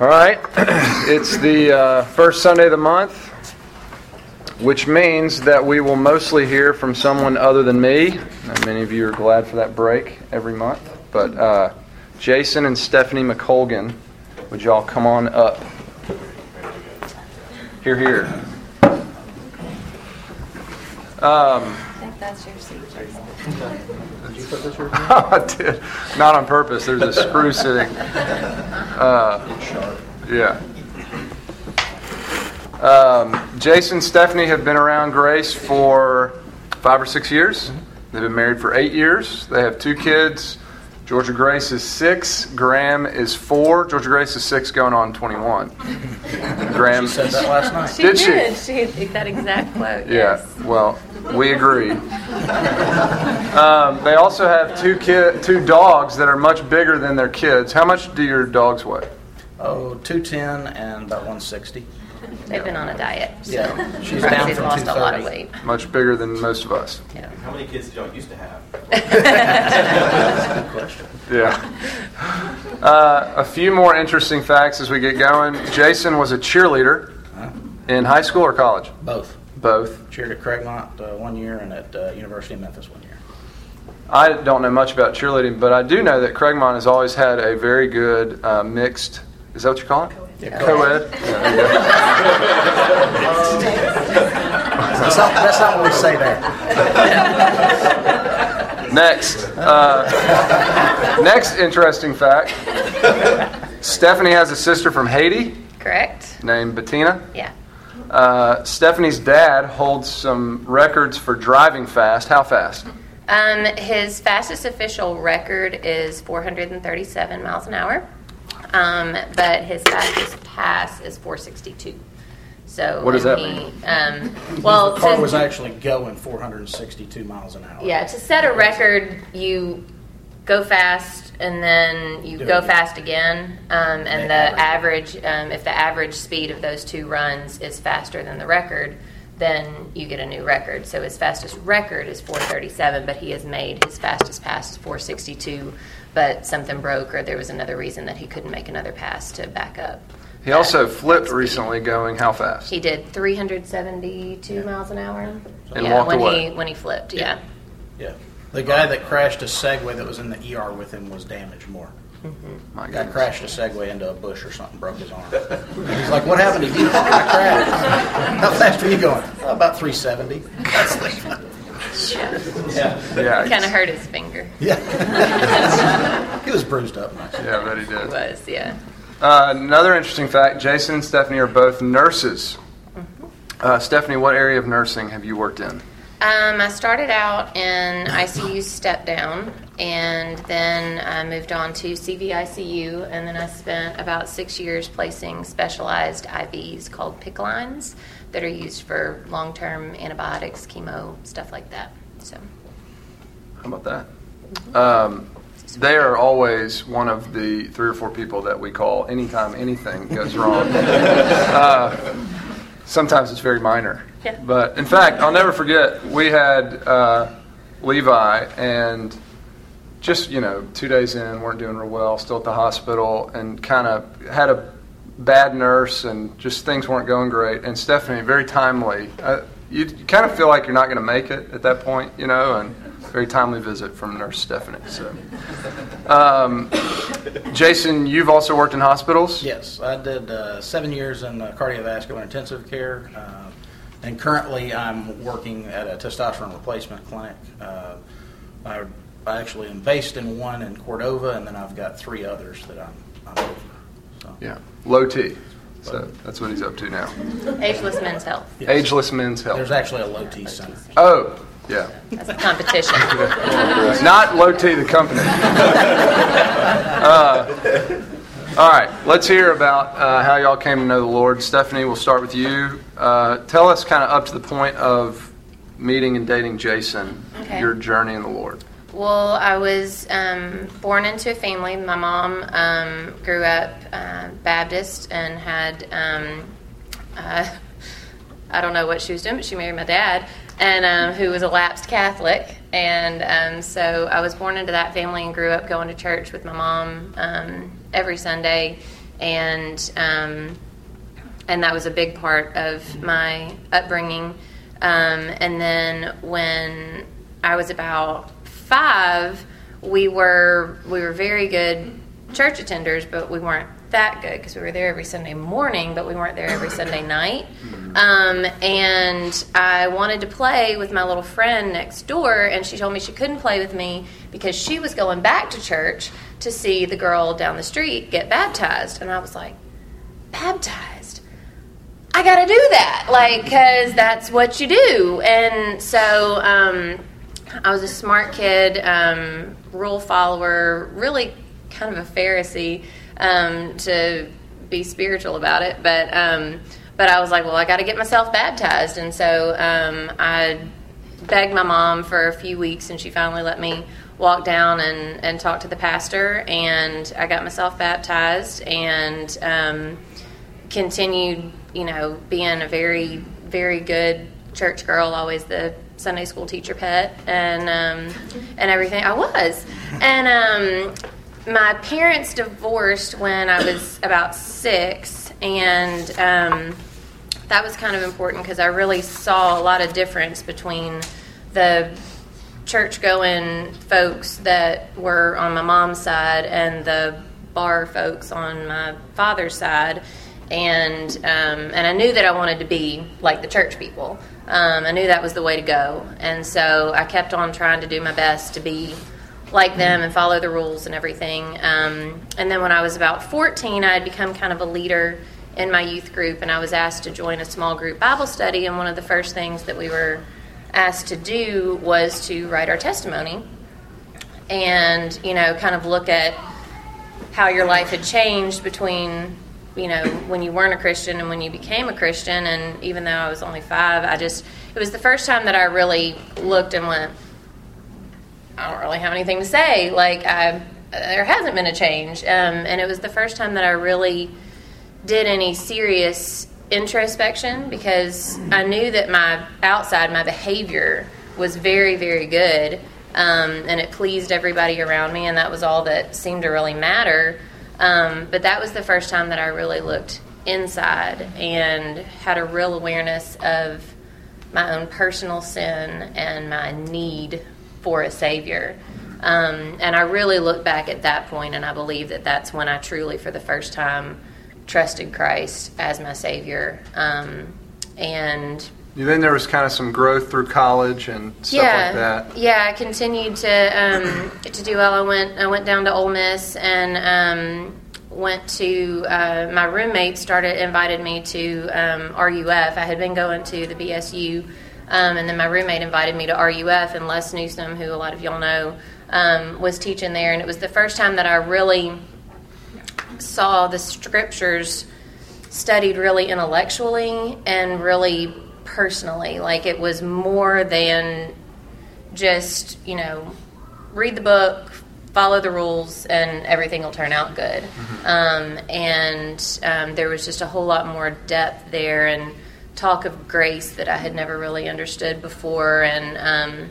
All right, it's the uh, first Sunday of the month, which means that we will mostly hear from someone other than me. Many of you are glad for that break every month. But uh, Jason and Stephanie McColgan, would y'all come on up? Here, here. Um, I think that's your seat, Jason. I did. Not on purpose. There's a screw sitting. Uh, yeah. Um, Jason and Stephanie have been around Grace for five or six years. They've been married for eight years. They have two kids. Georgia Grace is six. Graham is four. Georgia Grace is six, going on 21. Graham. She said that last night. She Did she? did. She had that exact quote. Yeah, Yes. well, we agree. Um, they also have two kid, two dogs that are much bigger than their kids. How much do your dogs weigh? Oh, 210 and about 160. They've been on a diet. So Yeah, she's down has from lost a lot of 230. weight. Much bigger than most of us. Yeah. How many kids did y'all used to have? That's a good question. Yeah. Uh, a few more interesting facts as we get going. Jason was a cheerleader Huh? in high school or college? Both. Both. Cheered at Craigmont uh, one year and at uh, University of Memphis one year. I don't know much about cheerleading, but I do know that Craigmont has always had a very good uh, mixed. Is that what you call it? Yeah, Co-ed. Yeah, there. That's not, that's not what we say there. Next, uh, next interesting fact. Stephanie has a sister from Haiti Correct? named Bettina. Yeah. Uh, Stephanie's dad holds some records for driving fast. How fast? Um, his fastest official record is 437 miles an hour, um, but his fastest pass is 462. So What does that he, mean? Um, well, the car to- was actually going 462 miles an hour. Yeah, to set a record, you go fast and then you Do go it. fast again. Um, and the average, um, if the average speed of those two runs is faster than the record, then you get a new record. So his fastest record is 437, but he has made his fastest pass 462. But something broke, or there was another reason that he couldn't make another pass to back up. He also flipped speed. recently, going how fast? He did 372 miles an hour. And yeah, walked when away. he when he flipped. Yeah. Yeah. The guy that crashed a Segway that was in the ER with him was damaged more. My Guy goodness. crashed a Segway into a bush or something, broke his arm. He's like, "What happened to you?" I crashed. How fast are you going? "Oh, about 370. That's the Yeah. yeah, Yeah, Kind of hurt his finger. yeah. he was bruised up. Nice. yeah, I bet he It did. was, yeah. Uh, another interesting fact: Jason and Stephanie are both nurses. Mm-hmm. Uh, Stephanie, what area of nursing have you worked in? Um, I started out in ICU step down, and then I moved on to CVICU, and then I spent about six years placing specialized IVs called PICC lines that are used for long term antibiotics, chemo, stuff like that. So, How about that? Um, they are always one of the three or four people that we call anytime anything goes wrong. uh, sometimes it's very minor. Yeah. But in fact, I'll never forget, we had uh, Levi and just, you know, two days in, weren't doing real well, still at the hospital, and kind of had a bad nurse and just things weren't going great. And Stephanie, very timely. Uh, you, you kind of feel like you're not going to make it at that point, you know, and very timely visit from Nurse Stephanie. So, um, Jason, you've also worked in hospitals. Yes, I did uh, seven years in uh, cardiovascular intensive care, uh, and currently I'm working at a testosterone replacement clinic. Uh, I, I actually am based in one in Cordova, and then I've got three others that I'm, I'm over. So, Yeah, low T. So that's what he's up to now. ageless men's health. yes. Ageless Men's Health. There's actually a low T center. Oh, yeah. That's a competition. Not low T, the company. Uh, all right, let's hear about uh, how y'all came to know the Lord. Stephanie, we'll start with you. Uh, tell us kind of up to the point of meeting and dating Jason, Okay. your journey in the Lord. Well, I was um, born into a family. My mom um, grew up uh, Baptist and had, um, uh, I don't know what she was doing, but she married my dad, and um, who was a lapsed Catholic. And um, so I was born into that family and grew up going to church with my mom um, every Sunday. and um, and that was a big part of my upbringing. Um, and then when I was about five, we were we were very good church attenders, but we weren't that good because we were there every Sunday morning, but we weren't there every Sunday night. Um, and I wanted to play with my little friend next door, and she told me she couldn't play with me because she was going back to church to see the girl down the street get baptized. And I was like, baptized? I got to do that, like, because that's what you do. And so um, I was a smart kid, um, rule follower, really kind of a Pharisee um, to be spiritual about it, but um, but I was like, well, I got to get myself baptized, and so um, I begged my mom for a few weeks, and she finally let me walk down and, and talk to the pastor, and I got myself baptized and um, continued, you know, being a very very good church girl, always the Sunday school teacher pet, and um, and everything. I was, and um, my parents divorced when I was about six, and um, that was kind of important because I really saw a lot of difference between the church going folks that were on my mom's side and the bar folks on my father's side. And um, and I knew that I wanted to be like the church people. Um, I knew that was the way to go, and so I kept on trying to do my best to be like them and follow the rules and everything. Um, and then when I was about 14, I had become kind of a leader in my youth group, and I was asked to join a small group Bible study. And one of the first things that we were asked to do was to write our testimony and, you know, kind of look at how your life had changed between you know when you weren't a christian and when you became a christian and even though i was only five i just it was the first time that i really looked and went I don't really have anything to say. Like, I, there hasn't been a change. Um, and it was the first time that I really did any serious introspection because I knew that my outside, my behavior was very, very good. Um, and it pleased everybody around me, and that was all that seemed to really matter. Um, but that was the first time that I really looked inside and had a real awareness of my own personal sin and my need for a Savior. Um, and I really look back at that point, and I believe that that's when I truly, for the first time, trusted Christ as my Savior. Um, and then there was kind of some growth through college and stuff yeah, like that. Yeah, I continued to um, to do well. I went I went down to Ole Miss and um, went to uh, my roommate started invited me to um, RUF. I had been going to the BSU um, and then my roommate invited me to RUF, and Les Newsom, who a lot of y'all know, um, was teaching there. And it was the first time that I really saw the scriptures studied really intellectually and really personally. Like it was more than just, you know, read the book, follow the rules, and everything will turn out good. Mm-hmm. Um, and um, there was just a whole lot more depth there. And talk of grace that I had never really understood before, and um,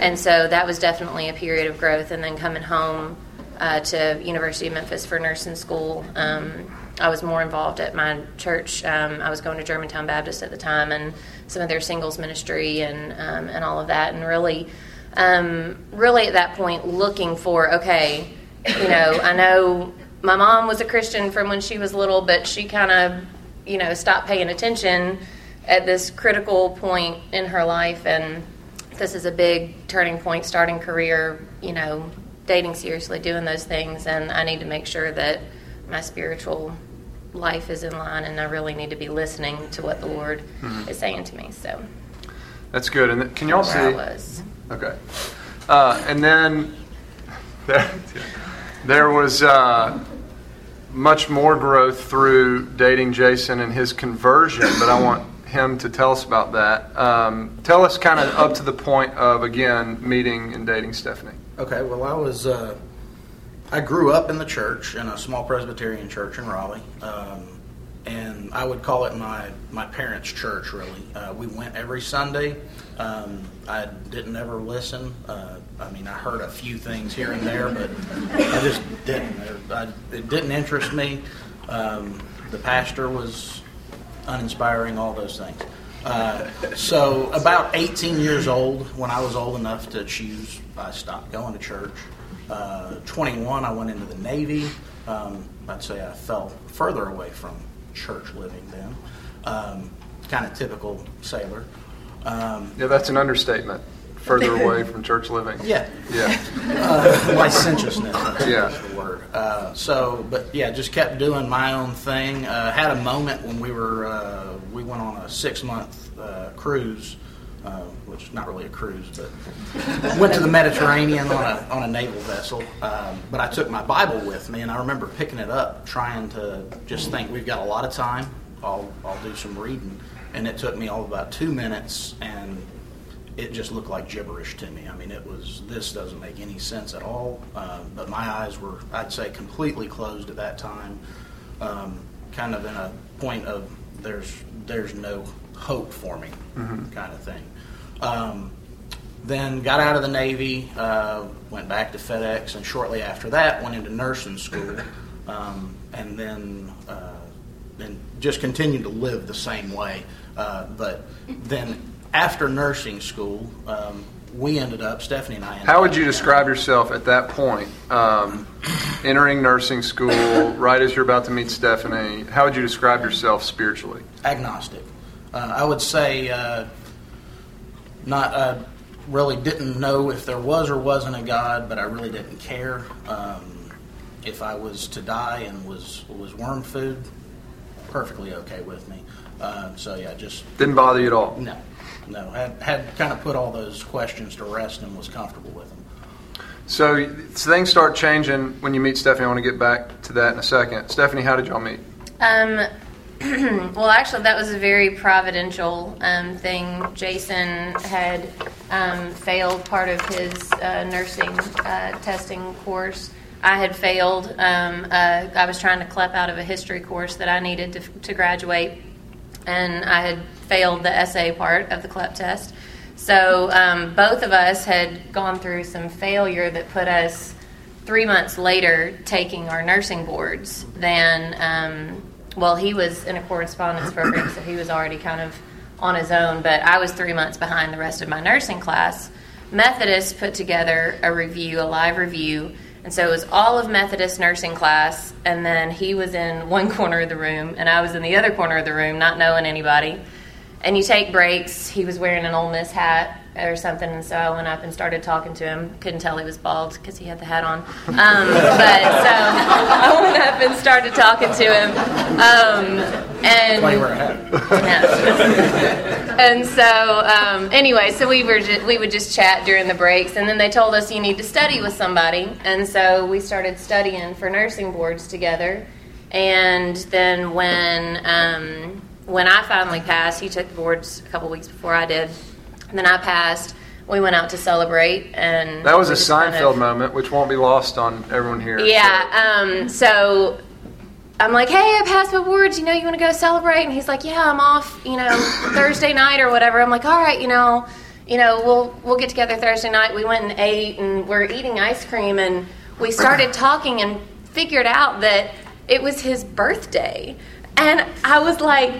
and so that was definitely a period of growth. And then coming home uh, to University of Memphis for nursing school, um, I was more involved at my church. Um, I was going to Germantown Baptist at the time, and some of their singles ministry and um, and all of that, and really, um, really at that point looking for okay, you know, I know my mom was a Christian from when she was little, but she kind of you know stopped paying attention at this critical point in her life, and this is a big turning point, starting career, you know, dating seriously, doing those things, and I need to make sure that my spiritual life is in line, and I really need to be listening to what the Lord mm-hmm. is saying to me. So that's good. And can y'all see? I was. Okay. Uh, and then there, there was uh, much more growth through dating Jason and his conversion, but I want him to tell us about that. Um, tell us kind of up to the point of again meeting and dating Stephanie. Okay, well, I was uh, I grew up in the church in a small Presbyterian church in Raleigh, um, and I would call it my my parents' church. Really, uh, we went every Sunday. Um, I didn't ever listen. Uh, I mean, I heard a few things here and there, but I just didn't. I, it didn't interest me. Um, the pastor was uninspiring, all those things. Uh, so, about 18 years old, when I was old enough to choose, I stopped going to church. Uh, 21, I went into the Navy. Um, I'd say I fell further away from church living then. Um, kind of typical sailor. Um, Yeah, that's an understatement. Further away from church living. yeah, Yeah. uh, licentiousness. Yeah. the word. Uh, so, but yeah, just kept doing my own thing. Uh, had a moment when we were uh, we went on a six month uh, cruise, uh, which is not really a cruise, but went to the Mediterranean on a on a naval vessel. Um, but I took my Bible with me, and I remember picking it up, trying to just think we've got a lot of time. I'll I'll do some reading, and it took me all about two minutes and it just looked like gibberish to me. I mean, it was this doesn't make any sense at all. Um, but my eyes were, I'd say, completely closed at that time. Um, kind of in a point of there's there's no hope for me, kind of thing. Um, then got out of the Navy, uh, went back to FedEx, and shortly after that went into nursing school, um, and then uh, then just continued to live the same way. Uh, but then after nursing school, um, we ended up Stephanie and I. Ended How would you describe yourself at that point? Um, entering nursing school, right as you're about to meet Stephanie, how would you describe yourself spiritually? agnostic. Uh, I would say uh, not. I really didn't know if there was or wasn't a God, but I really didn't care. Um, if I was to die and was was worm food, perfectly okay with me. Uh, so yeah, just Didn't bother you at all? no, no. Had had kind of put all those questions to rest and was comfortable with them. So things start changing when you meet Stephanie. I want to get back to that in a second. Stephanie, how did y'all meet? Um, well, actually, that was a very providential um, thing. Jason had um, failed part of his uh, nursing uh, testing course. I had failed. Um, uh, I was trying to clep out of a history course that I needed to, to graduate, and I had failed the essay part of the CLEP test. So um, both of us had gone through some failure that put us three months later taking our nursing boards than um, well he was in a correspondence program so he was already kind of on his own but i was three months behind the rest of my nursing class methodist put together a review a live review and so it was all of methodist nursing class and then he was in one corner of the room and i was in the other corner of the room not knowing anybody and you take breaks. He was wearing an Ole Miss hat or something, and so I went up and started talking to him. Couldn't tell he was bald because he had the hat on. Um, but so I went up and started talking to him. Um, and Why you wear a hat? and so um, anyway, so we were ju- we would just chat during the breaks, and then they told us you need to study with somebody, and so we started studying for nursing boards together. And then when um, when I finally passed, he took the boards a couple weeks before I did. And then I passed. We went out to celebrate, and That was a just kind Seinfeld of- moment, which won't be lost on everyone here. yeah. Um, so I'm like, hey, I passed my boards. You know, you want to go celebrate? And he's like, yeah, I'm off. You know, Thursday night or whatever. I'm like, all right, you know, you know, we'll we'll get together Thursday night. We went and ate, and we're eating ice cream, and we started talking and figured out that it was his birthday, and I was like.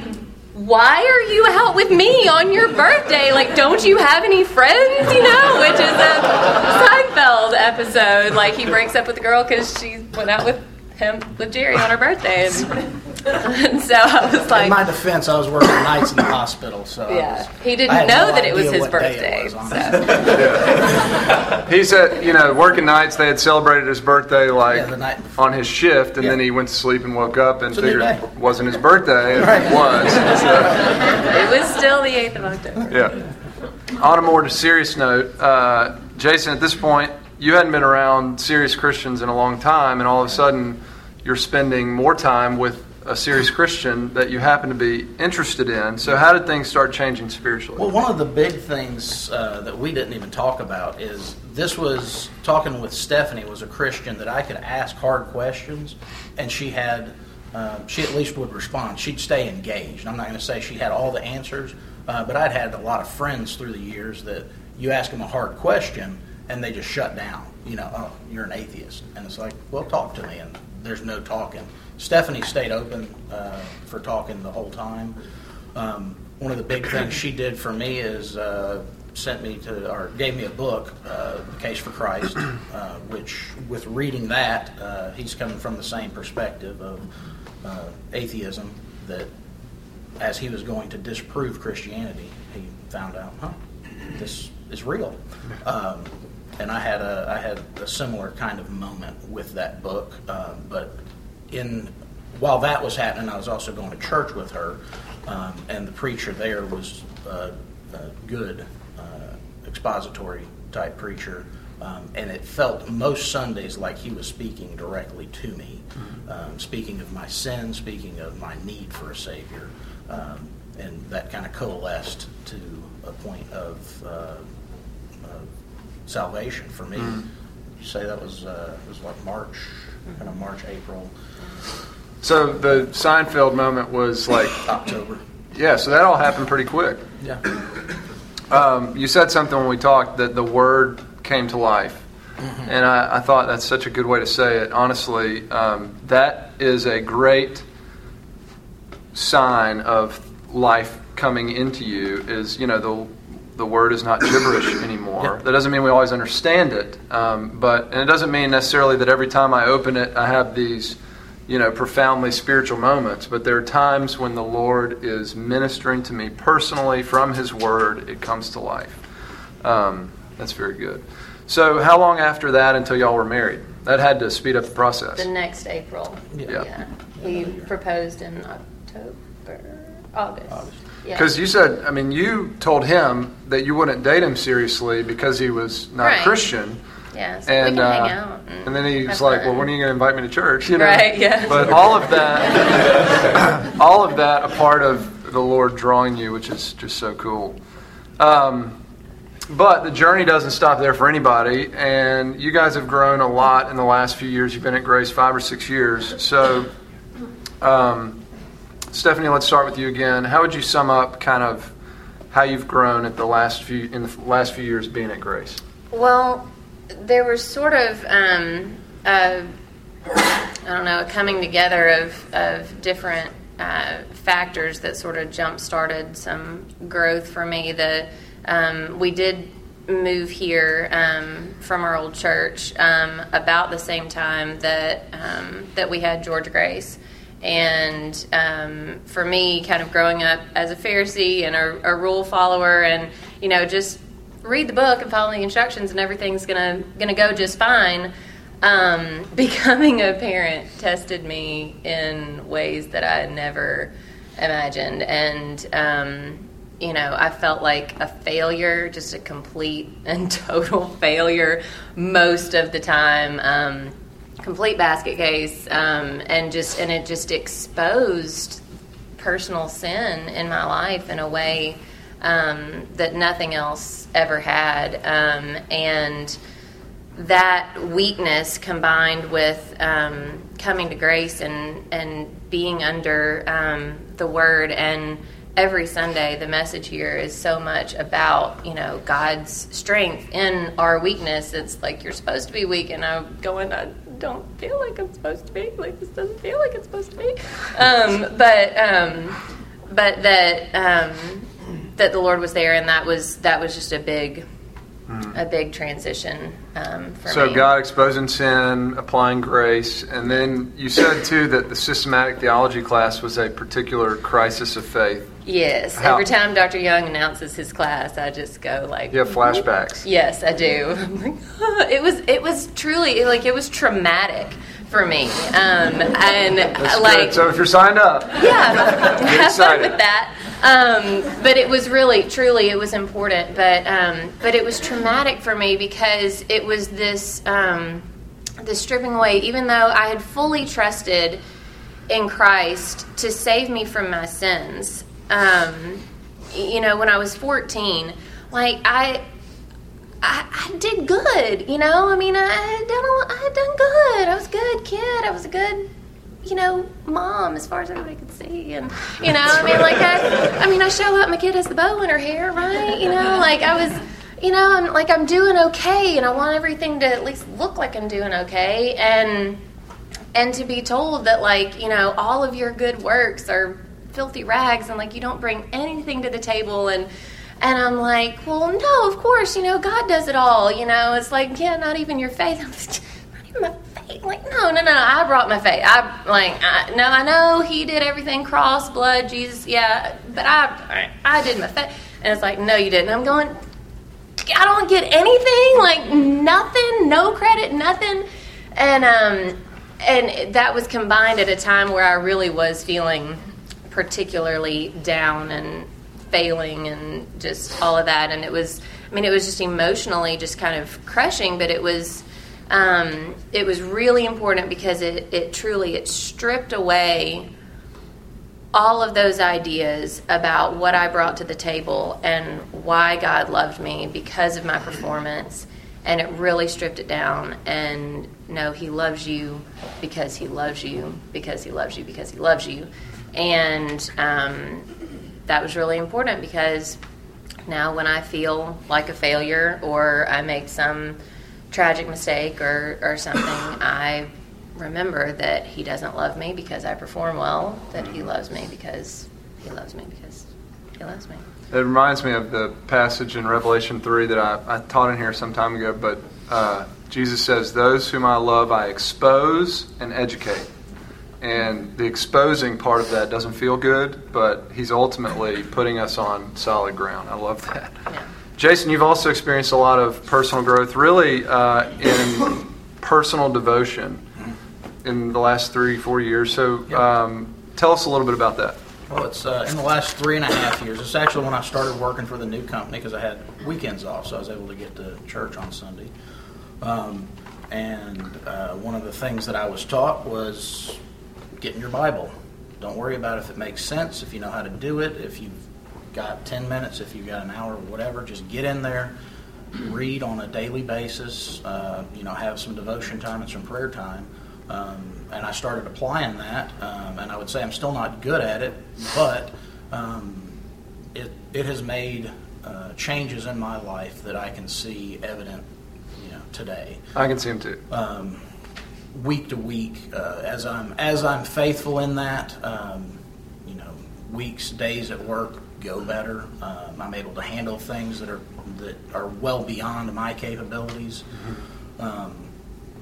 Why are you out with me on your birthday? Like, don't you have any friends? You know, which is a Seinfeld episode. Like, he breaks up with the girl because she went out with him with Jerry on her birthday, and, and so I was like, In my defense, I was working nights in the hospital, so I yeah, was- he didn't had know no that it was his what day it birthday. was, so. He said, you know, working nights, they had celebrated his birthday like Yeah, the night before. on his shift, and Yeah. then he went to sleep and woke up and It's a new figured it wasn't his birthday, and Right. it was. So, It was still the 8th of October. yeah. On a more serious note, uh, Jason, at this point, you hadn't been around serious Christians in a long time, and all of a sudden, you're spending more time with a serious Christian that you happen to be interested in. So, how did things start changing spiritually? Well, one of the big things uh, that we didn't even talk about is this was talking with Stephanie was a Christian that I could ask hard questions, and she had uh, she at least would respond. She'd stay engaged. I'm not going to say she had all the answers, uh, but I'd had a lot of friends through the years that you ask them a hard question and they just shut down. You know, oh, you're an atheist, and it's like, well, talk to me, and there's no talking. Stephanie stayed open uh, for talking the whole time. Um, one of the big things she did for me is uh, sent me to or gave me a book, uh, The Case for Christ, uh, which with reading that, uh, he's coming from the same perspective of uh, atheism that as he was going to disprove Christianity, he found out, huh, this is real. Um, and I had a I had a similar kind of moment with that book, uh, but in while that was happening, I was also going to church with her, um, and the preacher there was uh, a good uh, expository type preacher. Um, and it felt most Sundays like he was speaking directly to me, um, speaking of my sin, speaking of my need for a Savior. Um, and that kind of coalesced to a point of, uh, of salvation for me. You say that was uh, it was like March, kind of March, April, So the Seinfeld moment was like, October. yeah. So that all happened pretty quick. Yeah. Um, you said something when we talked that the word came to life. And I, I thought that's such a good way to say it. Honestly, um, that is a great sign of life coming into you. Is you know the the word is not gibberish anymore. Yeah. That doesn't mean we always understand it, um, but and it doesn't mean necessarily that every time I open it, I have these you know profoundly spiritual moments. But there are times when the Lord is ministering to me personally from His Word. It comes to life. Um, that's very good. So, how long after that until y'all were married? That had to speed up the process. The next April. Yeah. He proposed in October, August. August. Yeah. Because you said, I mean, you told him that you wouldn't date him seriously because he was not Right. Christian. yeah, so And, uh, hang out. and then he's have like, fun. well, when are you going to invite me to church? You know? Right, yeah. But all of that, all of that, a part of the Lord drawing you, which is just so cool. Um, but the journey doesn't stop there for anybody, and you guys have grown a lot in the last few years. You've been at Grace five or six years. So, um, Stephanie, let's start with you again. How would you sum up kind of how you've grown at the last few in the last few years being at Grace? Well, there was sort of um, a, I don't know, a coming together of, of different uh, factors that sort of jump started some growth for me. The um, we did move here um, from our old church um, about the same time that um, that we had George Grace. And um, for me, kind of growing up as a Pharisee and a, a rule follower, and you know, just read the book and follow the instructions, and everything's gonna gonna go just fine. Um, becoming a parent tested me in ways that I never imagined, and um, you know, I felt like a failure, just a complete and total failure most of the time. Um, complete basket case, um, and just and it just exposed personal sin in my life in a way um, that nothing else ever had, um, and that weakness combined with um, coming to grace and and being under um, the word and every Sunday the message here is so much about you know God's strength in our weakness. It's like you're supposed to be weak, and I'm going. I don't feel like I'm supposed to be. Like this doesn't feel like it's supposed to be. Um, but um, but that um, that the Lord was there, and that was that was just a big a big transition um, for So me. God exposing sin, applying grace, and then you said too that the systematic theology class was a particular crisis of faith. Yes. How- Every time Dr. Young announces his class, I just go like, You have flashbacks. Yes, I do. It was it was truly like it was traumatic for me, um, and That's like good. So if you're signed up, yeah, have fun excited. with that. Um, but it was really, truly, it was important. But um, but it was traumatic for me because it was this um, this stripping away. Even though I had fully trusted in Christ to save me from my sins, um, you know, when I was fourteen, like I. I, I did good, you know. I mean, I had done I had done good. I was a good kid. I was a good you know, mom as far as everybody could see, and you know, I mean, like I, I mean, I show up, my kid has the bow in her hair, right? You know, like I was, you know, I'm like I'm doing okay, and I want everything to at least look like I'm doing okay, and and to be told that like you know all of your good works are filthy rags and like you don't bring anything to the table and and I'm like, well, no, of course, you know, God does it all. You know, it's like, yeah, not even your faith. I'm just, not even my faith. Like, no, no, no, I brought my faith. I like, I, no, I know He did everything, cross, blood, Jesus, yeah, but I, I did my faith. And it's like, no, you didn't. I'm going, I don't get anything, like nothing, no credit, nothing, and um, and that was combined at a time where I really was feeling particularly down and failing and just all of that. And it was, I mean, it was just emotionally just kind of crushing, but it was, um, it was really important because it, it truly, it stripped away all of those ideas about what I brought to the table and why God loved me because of my performance. And it really stripped it down. And no, He loves you because He loves you, because He loves you, because He loves you. And um, that was really important because now when I feel like a failure or I make some tragic mistake or, or something, I remember that he doesn't love me because I perform well, that he loves me because he loves me because he loves me. It reminds me of the passage in Revelation 3 that I, I taught in here some time ago, but uh, Jesus says, Those whom I love, I expose and educate. And the exposing part of that doesn't feel good, but he's ultimately putting us on solid ground. I love that. Yeah. Jason, you've also experienced a lot of personal growth, really uh, in personal devotion in the last three, four years. So um, tell us a little bit about that. Well, it's uh, in the last three and a half years. It's actually when I started working for the new company because I had weekends off, so I was able to get to church on Sunday. Um, and uh, one of the things that I was taught was get in your Bible. Don't worry about if it makes sense, if you know how to do it, if you've got 10 minutes, if you've got an hour, whatever, just get in there, read on a daily basis, uh, you know, have some devotion time and some prayer time. Um, and I started applying that, um, and I would say I'm still not good at it, but um, it, it has made uh, changes in my life that I can see evident, you know, today I can see them too. um, week to week uh, as I'm as I'm faithful in that. Um, you know, weeks, days at work go better. Um, I'm able to handle things that are that are well beyond my capabilities. Um,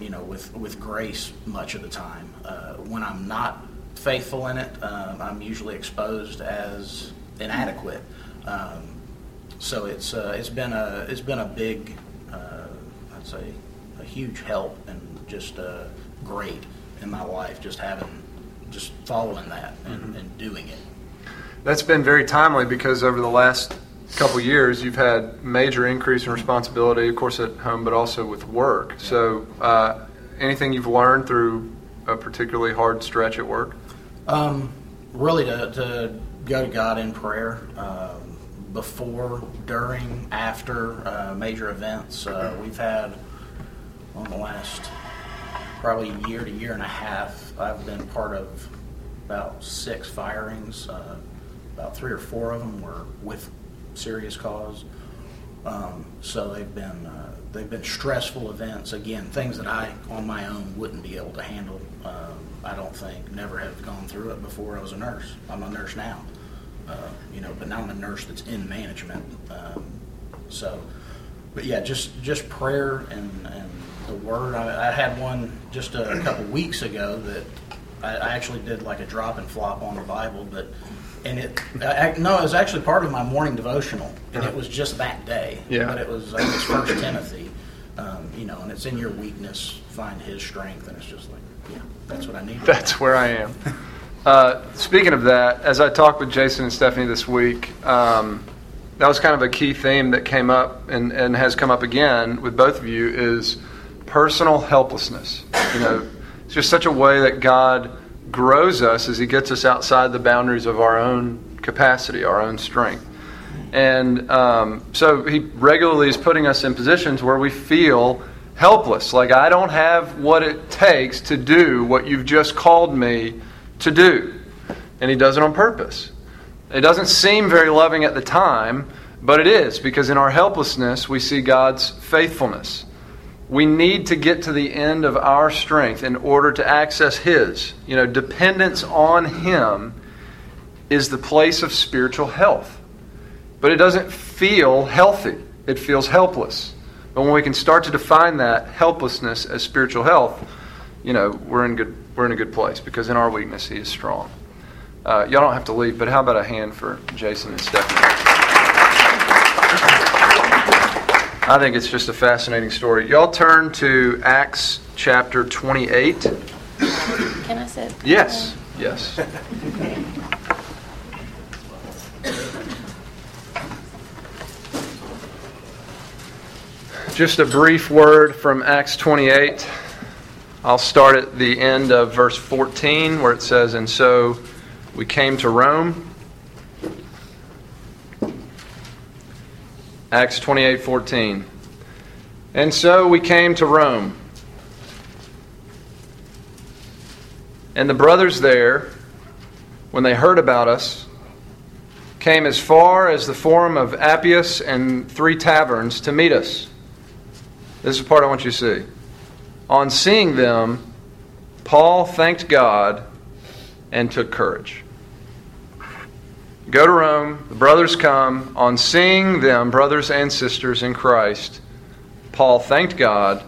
you know, with with grace much of the time. Uh, when I'm not faithful in it, um, I'm usually exposed as inadequate. Um, so it's uh, it's been a it's been a big uh, I'd say a huge help and just uh, great in my life just having just following that and, and doing it. That's been very timely because over the last couple years, you've had major increase in responsibility, of course, at home, but also with work. So, uh, anything you've learned through a particularly hard stretch at work? Um, really, to, to go to God in prayer um, before, during, after uh, major events. Uh, we've had on the last probably a year to year and a half. I've been part of about six firings. Uh, about three or four of them were with serious cause. Um, so they've been uh, they've been stressful events. Again, things that I on my own wouldn't be able to handle. Um, I don't think. Never have gone through it before. I was a nurse. I'm a nurse now. Uh, you know, but now I'm a nurse that's in management. Um, so, but yeah, just just prayer and, and the word. I, I had one just a couple weeks ago that I, I actually did like a drop and flop on the Bible, but and it I, no, it was actually part of my morning devotional, and it was just that day. Yeah. But it was think it's First Timothy, um, you know, and it's in your weakness find His strength, and it's just like yeah, that's what I need. That's where I am. Uh, speaking of that, as I talked with Jason and Stephanie this week, um, that was kind of a key theme that came up and, and has come up again with both of you is personal helplessness. You know, it's just such a way that God grows us as He gets us outside the boundaries of our own capacity, our own strength. And um, so He regularly is putting us in positions where we feel helpless. Like, I don't have what it takes to do what you've just called me to do. And He does it on purpose. It doesn't seem very loving at the time, but it is, because in our helplessness, we see God's faithfulness. we need to get to the end of our strength in order to access His. You know, dependence on Him is the place of spiritual health. But it doesn't feel healthy, it feels helpless. But when we can start to define that helplessness as spiritual health, you know, we're in good we're in a good place because in our weakness he is strong. Uh, y'all don't have to leave, but how about a hand for Jason and Stephanie? I think it's just a fascinating story. Y'all turn to Acts chapter 28. Can I sit? Yes, yes. Just a brief word from Acts 28. I'll start at the end of verse 14 where it says, And so we came to Rome. Acts 28 14. And so we came to Rome. And the brothers there, when they heard about us, came as far as the Forum of Appius and three taverns to meet us. This is the part I want you to see. On seeing them, Paul thanked God and took courage. Go to Rome, the brothers come. On seeing them, brothers and sisters in Christ, Paul thanked God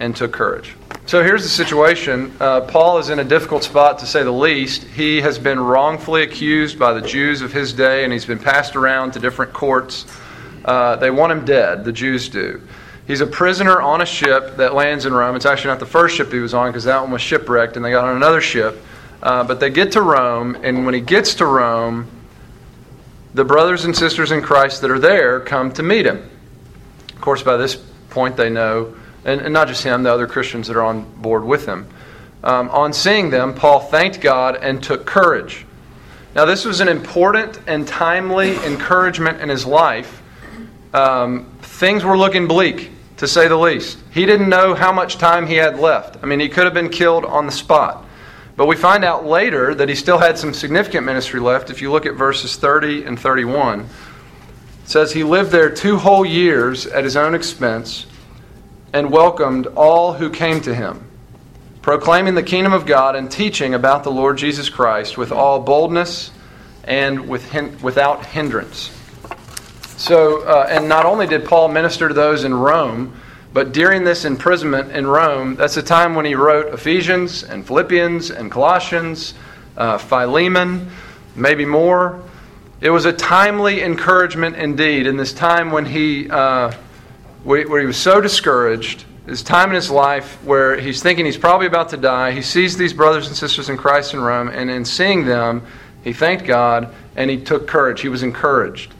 and took courage. So here's the situation. Uh, Paul is in a difficult spot, to say the least. He has been wrongfully accused by the Jews of his day, and he's been passed around to different courts. Uh, they want him dead, the Jews do. He's a prisoner on a ship that lands in Rome. It's actually not the first ship he was on because that one was shipwrecked, and they got on another ship. Uh, but they get to Rome, and when he gets to Rome, the brothers and sisters in Christ that are there come to meet him. Of course, by this point, they know, and, and not just him, the other Christians that are on board with him. Um, on seeing them, Paul thanked God and took courage. Now, this was an important and timely encouragement in his life. Um, things were looking bleak, to say the least. He didn't know how much time he had left. I mean, he could have been killed on the spot. But we find out later that he still had some significant ministry left. If you look at verses 30 and 31, it says he lived there two whole years at his own expense and welcomed all who came to him, proclaiming the kingdom of God and teaching about the Lord Jesus Christ with all boldness and with hin- without hindrance. So, uh, and not only did Paul minister to those in Rome, but during this imprisonment in Rome, that's the time when he wrote Ephesians and Philippians and Colossians, uh, Philemon, maybe more. It was a timely encouragement indeed in this time when he, uh, where he was so discouraged. This time in his life where he's thinking he's probably about to die. He sees these brothers and sisters in Christ in Rome, and in seeing them, he thanked God and he took courage. He was encouraged.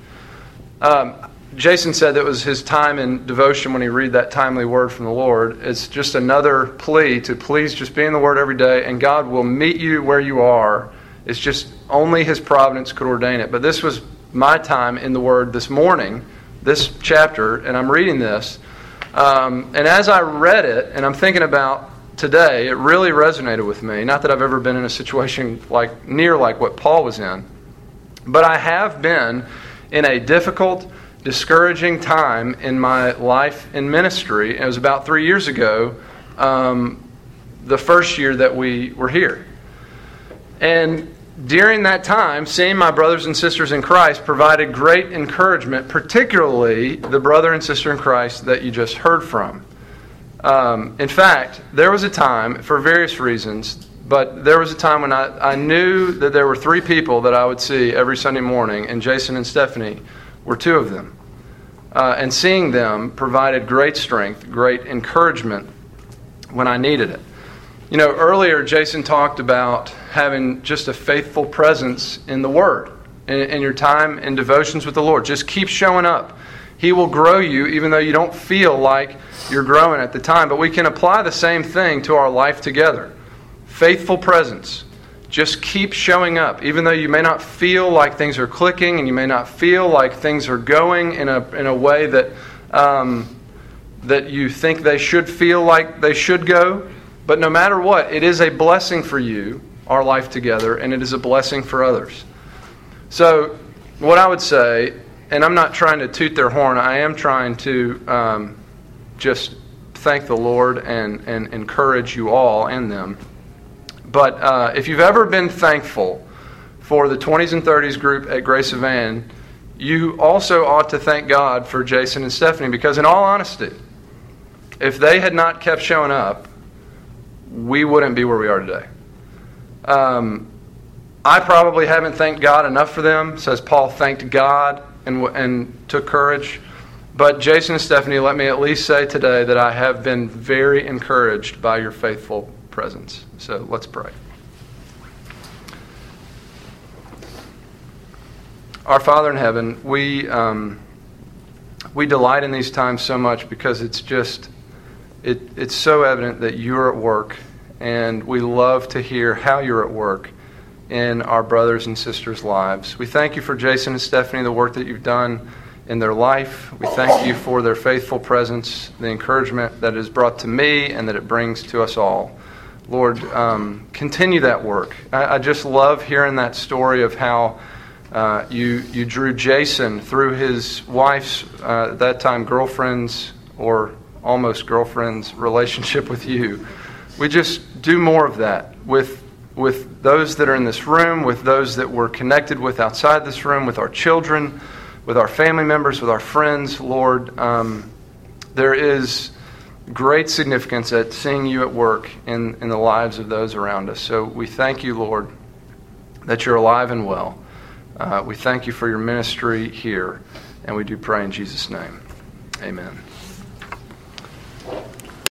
Um, Jason said that was his time in devotion when he read that timely word from the Lord. It's just another plea to please just be in the Word every day, and God will meet you where you are. It's just only His providence could ordain it. But this was my time in the Word this morning, this chapter, and I'm reading this. Um, and as I read it, and I'm thinking about today, it really resonated with me. Not that I've ever been in a situation like near like what Paul was in, but I have been in a difficult discouraging time in my life in ministry. It was about three years ago, um, the first year that we were here. And during that time, seeing my brothers and sisters in Christ provided great encouragement, particularly the brother and sister in Christ that you just heard from. Um, in fact, there was a time, for various reasons, but there was a time when I, I knew that there were three people that I would see every Sunday morning, and Jason and Stephanie were two of them. Uh, and seeing them provided great strength, great encouragement when I needed it. You know, earlier Jason talked about having just a faithful presence in the Word in, your time in devotions with the Lord. Just keep showing up. He will grow you even though you don't feel like you're growing at the time. But we can apply the same thing to our life together. Faithful presence. Just keep showing up, even though you may not feel like things are clicking and you may not feel like things are going in a, in a way that, um, that you think they should feel like they should go. But no matter what, it is a blessing for you, our life together, and it is a blessing for others. So, what I would say, and I'm not trying to toot their horn, I am trying to um, just thank the Lord and, and encourage you all and them. But uh, if you've ever been thankful for the 20s and 30s group at Grace of Ann, you also ought to thank God for Jason and Stephanie because, in all honesty, if they had not kept showing up, we wouldn't be where we are today. Um, I probably haven't thanked God enough for them, says Paul thanked God and, and took courage. But Jason and Stephanie, let me at least say today that I have been very encouraged by your faithful presence. So let's pray. Our Father in heaven, we, um, we delight in these times so much because it's just, it, it's so evident that you're at work, and we love to hear how you're at work in our brothers and sisters' lives. We thank you for Jason and Stephanie, the work that you've done in their life. We thank you for their faithful presence, the encouragement that that is brought to me and that it brings to us all. Lord, um, continue that work. I, I, just love hearing that story of how uh, you, you drew Jason through his wife's, uh, at that time, girlfriend's or almost girlfriend's relationship with you. We just do more of that with with those that are in this room, with those that we're connected with outside this room, with our children, with our family members, with our friends, Lord. Um, there is great significance at seeing you at work in, in the lives of those around us. So we thank you, Lord, that you're alive and well. Uh, we thank you for your ministry here, and we do pray in Jesus' name. Amen.